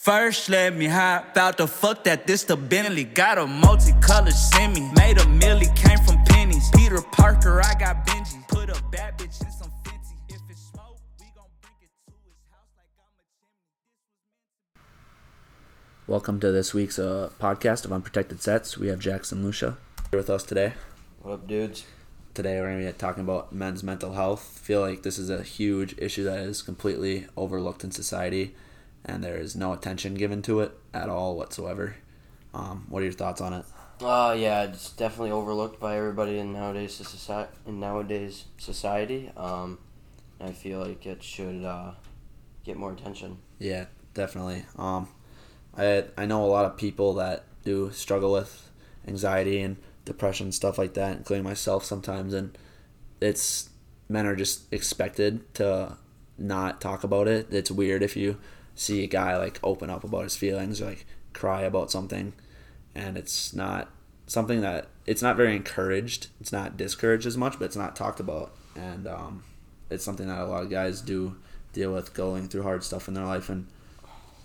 First, let me hop out the fuck that this the Bentley. Got a multicolored semi. Made a milli, came from pennies. Peter Parker, I got Benji. Put a bad bitch in some Fenty. If it's smoke, we gon' bring it to his house like I'm a chimney. Welcome to this week's uh, podcast of Unprotected Sets. We have Jackson Lucia here with us today. What up, dudes? Today we're going to be talking about men's mental health. feel like this is a huge issue that is completely overlooked in society, and there is no attention given to it at all whatsoever. Um, what are your thoughts on it? Uh, yeah, it's definitely overlooked by everybody in nowadays society. In nowadays society, um, I feel like it should uh, get more attention. Yeah, definitely. Um, I I know a lot of people that do struggle with anxiety and depression and stuff like that, including myself sometimes, and it's men are just expected to not talk about it. It's weird if you see a guy like open up about his feelings or like cry about something, and it's not something that it's not very encouraged. It's not discouraged as much, but it's not talked about, and um, it's something that a lot of guys do deal with going through hard stuff in their life and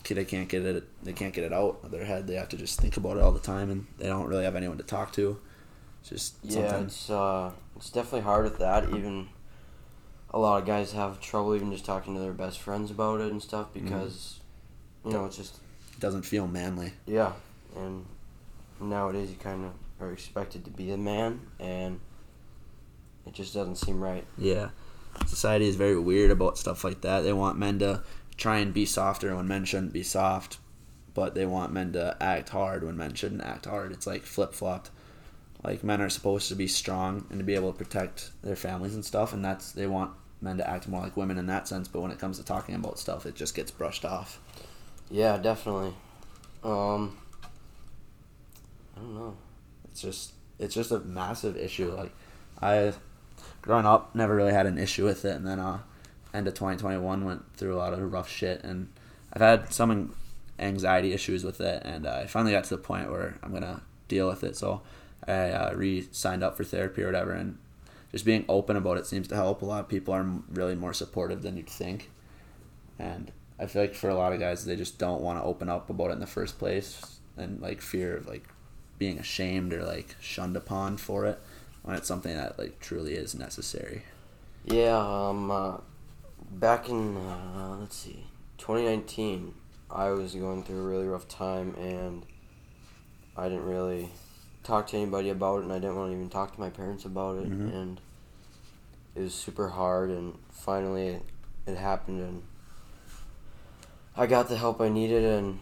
they can't get it they can't get it out of their head they have to just think about it all the time and they don't really have anyone to talk to it's just Yeah, something it's uh, it's definitely hard with that. Even a lot of guys have trouble even just talking to their best friends about it and stuff mm-hmm. because you know it's just doesn't feel manly. Yeah, and nowadays you kind of are expected to be a man, and it just doesn't seem right. yeah. Society is very weird about stuff like that. They want men to try and be softer when men shouldn't be soft but they want men to act hard when men shouldn't act hard. It's like flip-flopped. Like men are supposed to be strong and to be able to protect their families and stuff and that's they want men to act more like women in that sense but when it comes to talking about stuff it just gets brushed off Yeah, definitely. Um, I don't know. it's just it's just a massive issue like i growing up never really had an issue with it and then uh end of 2021 went through a lot of rough shit and i've had some anxiety issues with it and uh, i finally got to the point where i'm gonna deal with it so i uh, re-signed up for therapy or whatever and just being open about it seems to help a lot of people are really more supportive than you'd think and i feel like for a lot of guys they just don't want to open up about it in the first place and like fear of like being ashamed or like shunned upon for it when it's something that like truly is necessary. Yeah, um, uh, back in uh, let's see, 2019, I was going through a really rough time, and I didn't really talk to anybody about it, and I didn't want to even talk to my parents about it, Mhm. and it was super hard, and finally it, it happened, and I got the help I needed, and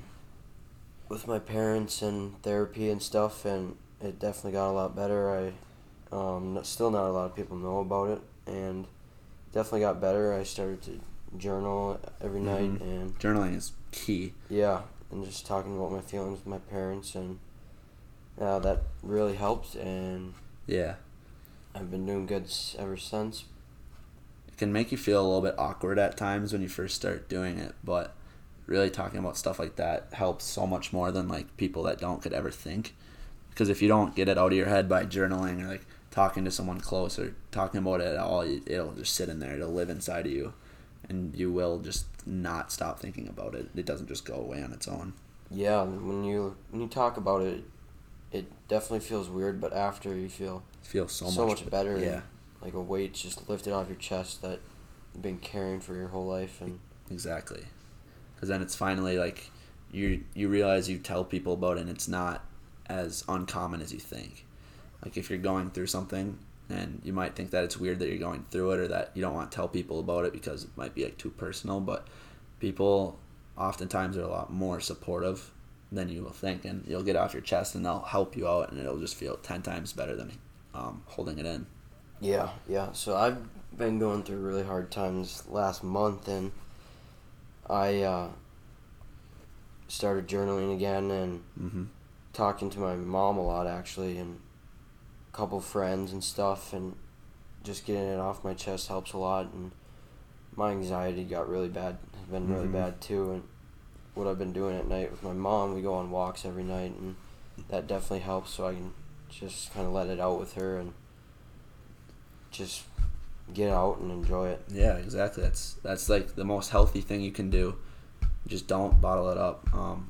with my parents and therapy and stuff, and it definitely got a lot better. I um, still not a lot of people know about it, and definitely got better. I started to journal every night, Mhm. and Journaling is key. yeah, and just talking about my feelings with my parents, and uh, that really helped. And Yeah. I've been doing good ever since. It can make you feel a little bit awkward at times when you first start doing it, but really talking about stuff like that helps so much more than like people that don't could ever think. Because if you don't get it out of your head by journaling or like talking to someone close or talking about it at all, it'll just sit in there. It'll live inside of you, and you will just not stop thinking about it. It doesn't just go away on its own. Yeah, when you when you talk about it, it definitely feels weird, but after you feel It feels so, so, much, much, better. Yeah, like a weight just lifted off your chest that you've been carrying for your whole life, and exactly. Because then it's finally like you you realize you tell people about it, and it's not as uncommon as you think. Like if you're going through something, and you might think that it's weird that you're going through it, or that you don't want to tell people about it because it might be like too personal, but people oftentimes are a lot more supportive than you will think, and you'll get off your chest, and they'll help you out, and it'll just feel ten times better than um, holding it in. Yeah, yeah. So I've been going through really hard times last month, and I uh, started journaling again and Mm-hmm. talking to my mom a lot, actually, and a couple friends and stuff, and just getting it off my chest helps a lot. And my anxiety got really bad, has been really Mhm. bad too. And what I've been doing at night with my mom, we go on walks every night, and that definitely helps. So I can just kind of let it out with her and just get out and enjoy it. Yeah, exactly. That's that's like the most healthy thing you can do just don't bottle it up. Um,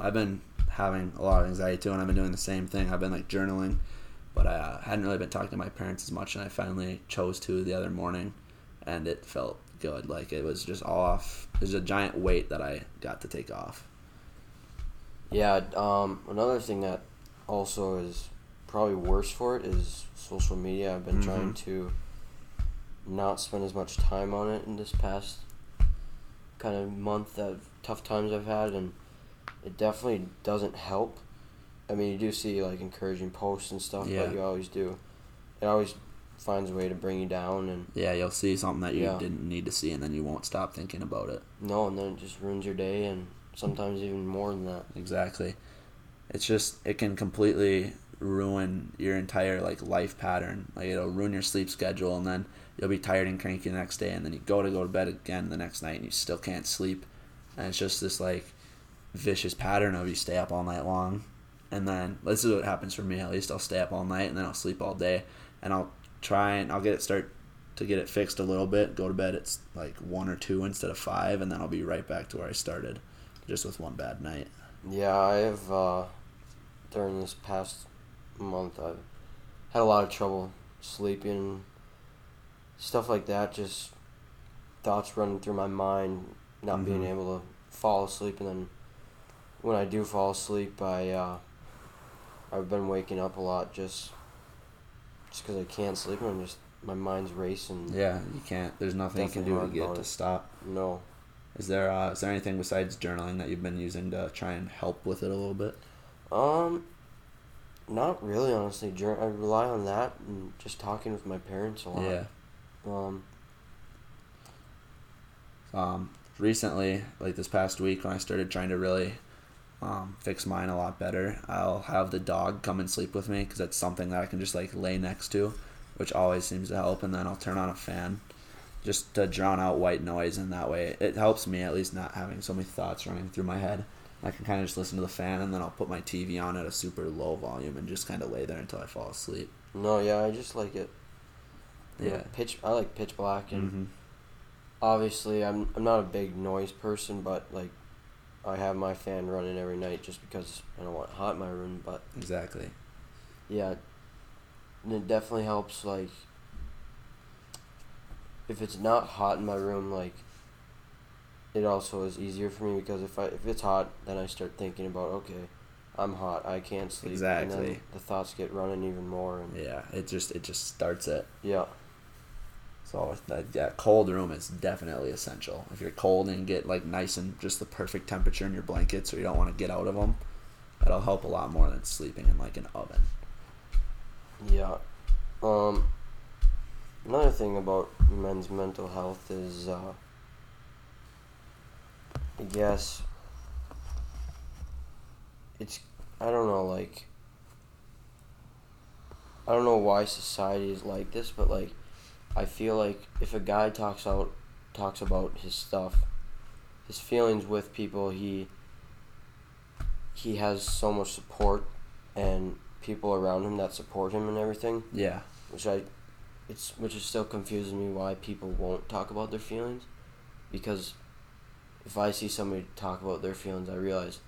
I've been having a lot of anxiety too, and I've been doing the same thing. I've been like journaling, but I uh, hadn't really been talking to my parents as much, and I finally chose to the other morning, and it felt good. Like it was just off. There's a giant weight that I got to take off. Yeah. Um, another thing that also is probably worse for it is social media. I've been Mhm. trying to not spend as much time on it in this past kind of month of tough times I've had, and it definitely doesn't help. I mean, you do see like encouraging posts and stuff, Yeah. but you always do. It always finds a way to bring you down, and Yeah, you'll see something that you Yeah. didn't need to see, and then you won't stop thinking about it. no, and then it just ruins your day, and sometimes even more than that. Exactly. It's just it can completely ruin your entire like life pattern. Like it'll ruin your sleep schedule and then you'll be tired and cranky the next day and then you go to go to bed again the next night and you still can't sleep. And it's just this like vicious pattern of you stay up all night long and then this is what happens for me at least I'll stay up all night and then I'll sleep all day and I'll try and I'll get it start to get it fixed a little bit, go to bed at like one or two instead of five and then I'll be right back to where I started just with one bad night. Yeah, I have uh, during this past month I've had a lot of trouble sleeping, stuff like that. Just thoughts running through my mind, not being Mhm. able to fall asleep, and then when I do fall asleep, I uh, I've been waking up a lot just just because I can't sleep and I'm just my mind's racing. Yeah, you can't. There's nothing you can do to get it to stop. No. Is there uh, is there anything besides journaling that you've been using to try and help with it a little bit? Um, not really, honestly. Jour- I rely on that and just talking with my parents a lot. Yeah. Um, Um, recently, like this past week, when I started trying to really um, fix mine a lot better, I'll have the dog come and sleep with me because that's something that I can just like lay next to, which always seems to help. And then I'll turn on a fan, just to drown out white noise, and that way it helps me at least not having so many thoughts running through my head. I can kind of just listen to the fan, and then I'll put my TV on at a super low volume and just kind of lay there until I fall asleep. no, yeah, I just like it. Yeah. pitch. I like pitch black, and hmm obviously, I'm I'm not a big noise person, but like, I have my fan running every night just because I don't want it hot in my room. But Exactly. yeah, and it definitely helps. Like, if it's not hot in my room, like. It also is easier for me because if I if it's hot, then I start thinking about okay, I'm hot, I can't sleep, and then Exactly. the thoughts get running even more, and Yeah. It just it just starts it. yeah, So that, cold room is definitely essential. If you're cold and get like nice and just the perfect temperature in your blankets, or you don't want to get out of them, that'll help a lot more than sleeping in like an oven. Yeah. Um, another thing about men's mental health is, uh, I guess, it's, I don't know, like, I don't know why society is like this, but like, I feel like if a guy talks out, talks about his stuff, his feelings with people, he, he has so much support and people around him that support him and everything. Yeah. which I, it's which is still confusing me why people won't talk about their feelings, because if I see somebody talk about their feelings, I realize,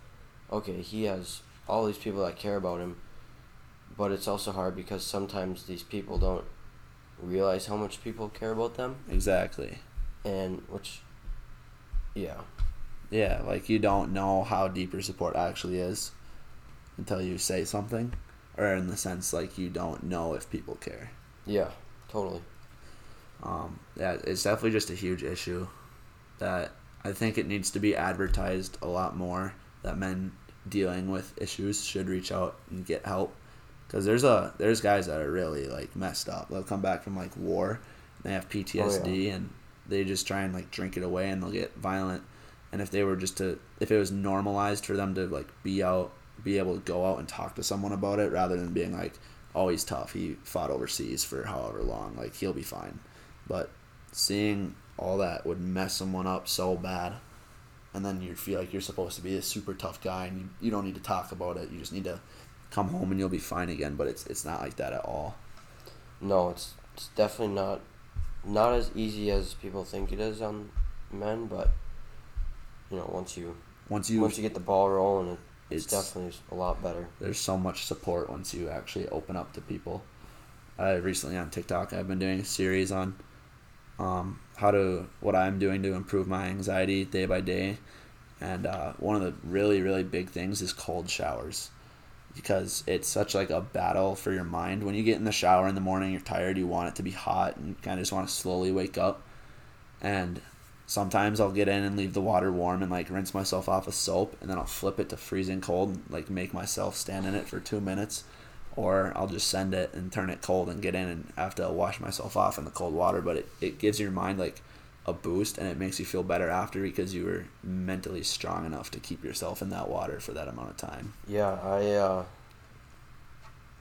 okay, he has all these people that care about him, but it's also hard because sometimes these people don't realize how much people care about them, Exactly. and which, yeah, Yeah, like you don't know how deep your support actually is until you say something, or in the sense like you don't know if people care. yeah, totally, Um, yeah, it's definitely just a huge issue that I think it needs to be advertised a lot more that men dealing with issues should reach out and get help because there's a there's guys that are really like messed up. They'll come back from like war, and they have PTSD oh, and they just try and like drink it away and they'll get violent. And if they were just to if it was normalized for them to like be out be able to go out and talk to someone about it rather than being like oh he's tough he fought overseas for however long like he'll be fine but seeing all that would mess someone up so bad and then you feel like you're supposed to be a super tough guy and you, you don't need to talk about it you just need to come home and you'll be fine again but it's it's not like that at all no, it's it's definitely not, not as easy as people think it is on men, but you know, once you Once you once you get the ball rolling, it, it's, It's- definitely a lot better. there's so much support once you actually open up to people. I recently on TikTok I've been doing a series on um, how to what I'm doing to improve my anxiety day by day, and uh, one of the really really big things is cold showers, because it's such like a battle for your mind. When you get in the shower in the morning, you're tired, you want it to be hot, and you kind of just want to slowly wake up, and sometimes I'll get in and leave the water warm and like rinse myself off with soap and then I'll flip it to freezing cold and like make myself stand in it for two minutes. Or I'll just send it and turn it cold and get in and have to wash myself off in the cold water. But it, it gives your mind like a boost and it makes you feel better after because you were mentally strong enough to keep yourself in that water for that amount of time Yeah, I uh,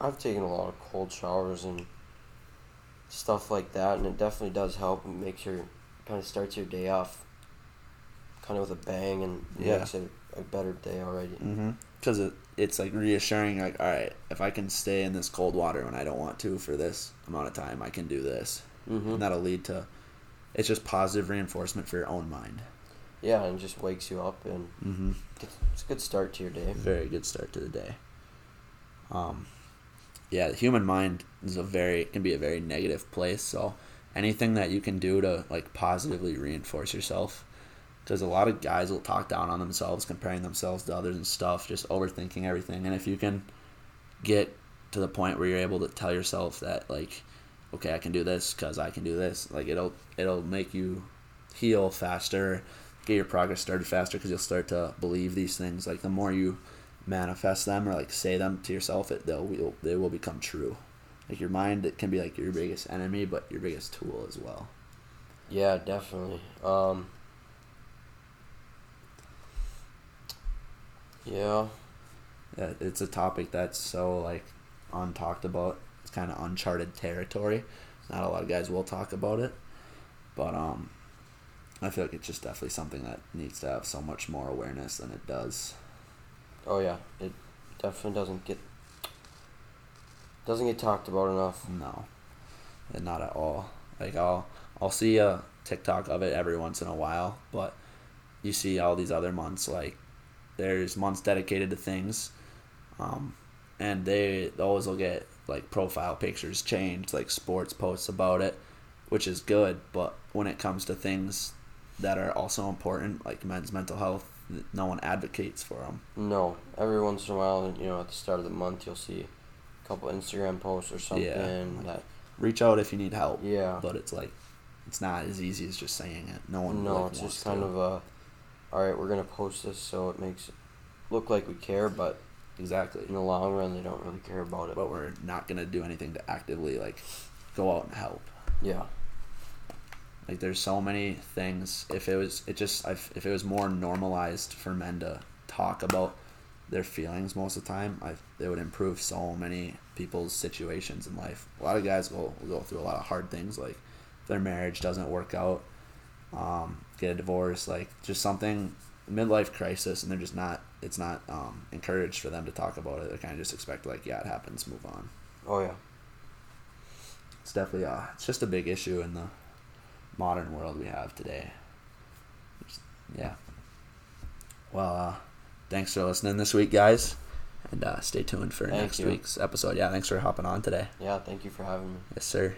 I've taken a lot of cold showers and stuff like that, and it definitely does help. It makes your kind of starts your day off kind of with a bang, and Yeah. makes it a better day already. because it, it's like reassuring like all right if I can stay in this cold water when I don't want to for this amount of time I can do this Mm-hmm. and that'll lead to it's just positive reinforcement for your own mind Yeah, and just wakes you up, and mm-hmm. it's, it's a good start to your day. very good start to the day um yeah the human mind is a very can be a very negative place so anything that you can do to like positively reinforce yourself because a lot of guys will talk down on themselves comparing themselves to others and stuff just overthinking everything and if you can get to the point where you're able to tell yourself that like okay i can do this because i can do this. Like it'll it'll make you heal faster get your progress started faster because you'll start to believe these things. Like the more you manifest them or like say them to yourself it they'll will, they will become true. Like your mind it can be like your biggest enemy but your biggest tool as well. Yeah, definitely. Um, yeah, Yeah, it's a topic that's so like untalked about. Kind of uncharted territory. Not a lot of guys will talk about it, but um, I feel like it's just definitely something that needs to have so much more awareness than it does. oh yeah, it definitely doesn't get doesn't get talked about enough. No, and not at all. Like I'll I'll see a TikTok of it every once in a while, but you see all these other months like there's months dedicated to things, um, and they those will get like profile pictures changed, like sports posts about it, which is good. But when it comes to things that are also important, like men's mental health, no one advocates for them. No, every once in a while, you know, at the start of the month, you'll see a couple Instagram posts or something like- that Reach out if you need help. Yeah. but it's like it's not as easy as just saying it. No one. no, like, it's just kind to. of a all right, we're gonna post this so it makes it look like we care, but exactly. in the long run, they don't really care about it. But we're not gonna do anything to actively like go out and help. yeah, Like there's so many things. If it was, it just if if it was more normalized for men to talk about their feelings most of the time, I it would improve so many people's situations in life. A lot of guys go will go through a lot of hard things, like their marriage doesn't work out, um, get a divorce, like just something midlife crisis, and they're just not. It's not um, encouraged for them to talk about it. They kind of just expect like, yeah, it happens, move on. oh yeah, It's definitely uh, it's just a big issue in the modern world we have today. Just- yeah. Well, uh, thanks for listening this week, guys, and uh, stay tuned for Thank next you. week's episode. Yeah, thanks for hopping on today. yeah. Thank you for having me. Yes, sir.